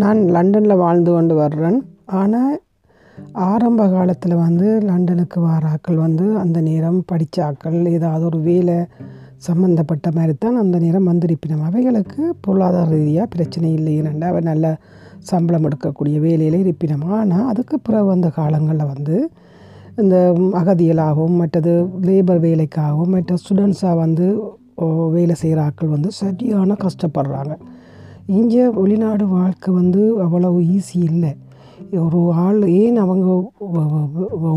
நான் லண்டனில் வாழ்ந்து கொண்டு வர்றேன். ஆனால் ஆரம்ப காலத்தில் வந்து லண்டனுக்கு வர ஆட்கள் வந்து அந்த நேரம் படித்த ஆட்கள் ஏதாவது ஒரு வேலை சம்மந்தப்பட்ட மாதிரி தான் அந்த நேரம் வந்திருப்பினோம். அவைகளுக்கு பொருளாதார ரீதியாக பிரச்சனை இல்லை ஏனெண்டா அவை நல்ல சம்பளம் எடுக்கக்கூடிய வேலையில் இருப்பினோம். ஆனால் அதுக்கு பிறகு வந்த காலங்களில் வந்து இந்த அகதிகளாகவும் மற்றது லேபர் வேலைக்காகவும் மற்ற ஸ்டூடெண்ட்ஸாக வந்து வேலை செய்கிற ஆட்கள் வந்து சரியான கஷ்டப்படுறாங்க. இங்கே வெளிநாடு வாழ்க்கை வந்து அவ்வளவு ஈஸி இல்லை. ஒரு ஆள் ஏன் அவங்க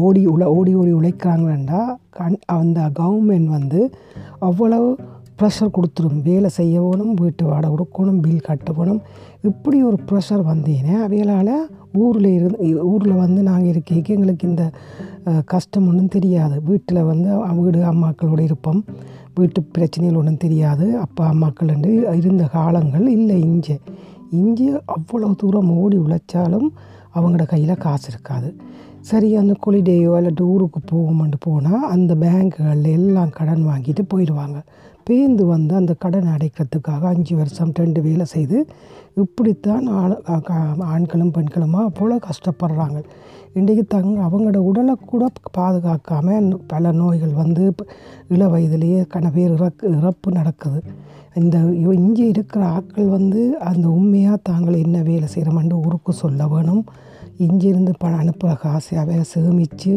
ஓடி உழ ஓடி ஓடி உழைக்கிறாங்கன்னா கண் அந்த கவர்மெண்ட் வந்து அவ்வளவு ப்ரெஷர் கொடுத்துரும். வேலை செய்ய வேணும் வீட்டு வாடகை கொடுக்கணும் பில் கட்ட வேணும் இப்படி ஒரு ப்ரெஷர் வந்தீங்கன்னா அவைகளால் ஊரில் இருந்து ஊரில் வந்து நாங்கள் இருக்க எங்களுக்கு இந்த கஷ்டம் ஒன்றும் தெரியாது. வீட்டில் வந்து வீடு அம்மாக்களோட இருப்போம். வீட்டு பிரச்சனைகள் ஒன்றும் தெரியாது. அப்பா அம்மாக்கள் என்று இருந்த காலங்கள் இல்லை இங்கே. இங்கே அவ்வளோ தூரம் ஓடி உழைச்சாலும் அவங்களோட கையில் காசு இருக்காது. சரி அந்த கொலிடேயோ இல்லாட்டி ஊருக்கு போவோம்னு போனால் அந்த பேங்க்குகளில் எல்லாம் கடன் வாங்கிட்டு போயிடுவாங்க. பேந்து வந்து அந்த கடன் அடைக்கிறதுக்காக அஞ்சு வருஷம் ரெண்டு வேலை செய்து இப்படித்தான் ஆண் ஆண்களும் பெண்களுமா அவ்வளோ கஷ்டப்படுறாங்க. இன்றைக்கு தங் அவங்களோட உடலை கூட பாதுகாக்காமல் பல நோய்கள் வந்து இள வயதிலேயே கன பேர் இறக்கு இறப்பு நடக்குது. இந்த இங்கே இருக்கிற ஆட்கள் வந்து அந்த உண்மையாக தாங்கள் என்ன வேலை செய்கிறோம்னு ஊருக்கு சொல்ல வேணும். இங்கிருந்து பணம் அனுப்புகிற காசை அவைய சேமித்து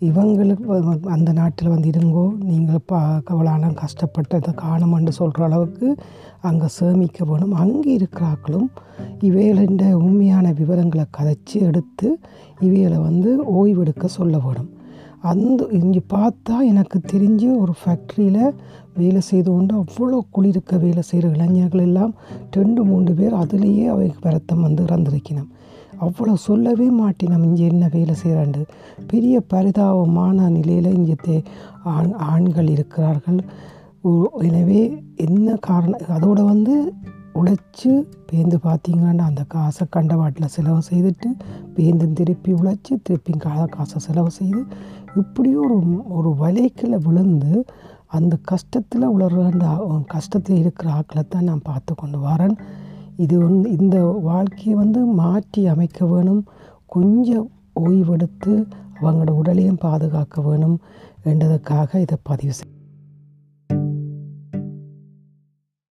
இவங்களுக்கு அந்த நாட்டில் வந்து இருங்கோ நீங்கள் பா கவலான கஷ்டப்பட்டதை காணுமென்று சொல்கிற அளவுக்கு அங்கே சேமிக்க வேணும். அங்கே இருக்கிறாக்களும் இவைகளின் உண்மையான விவரங்களை கதைச்சி எடுத்து இவைகளை வந்து ஓய்வெடுக்க சொல்ல வேணும். அந்த இங்கே பார்த்தா எனக்கு தெரிஞ்சு ஒரு ஃபேக்ட்ரியில் வேலை செய்து கொண்டு அவ்வளோ குளிருக்க வேலை செய்கிற இளைஞர்கள் எல்லாம் ரெண்டு மூன்று பேர் அதுலேயே அவைக்கு விரத்தம் வந்து இறந்துருக்கணும் அவ்வளோ சொல்லவே மாட்டினோம் இங்கே என்ன வேலை செய்கிறாண்டு பெரிய பரிதாபமான நிலையில் இங்கே தே ஆண் ஆண்கள் இருக்கிறார்கள். எனவே என்ன காரணம்? அதோடு வந்து உழைச்சி பேந்து பார்த்தீங்கன்னா அந்த காசை கண்டவாட்டில் செலவு செய்துட்டு பேந்து திருப்பி உழைச்சி திருப்பி கா காசை செலவு செய்து இப்படியும் ஒரு ஒரு வலைக்கில் விழுந்து அந்த கஷ்டத்தில் உளர்ற அந்த கஷ்டத்தில் இருக்கிற ஆக்களை தான் நான் பார்த்து கொண்டு வரேன். இது வந்து இந்த வாழ்க்கையை வந்து மாற்றி அமைக்க வேணும். கொஞ்சம் ஓய்வெடுத்து அவங்களோட உடலையும் பாதுகாக்க வேணும். என்றதுக்காக இதை பதிவு செய்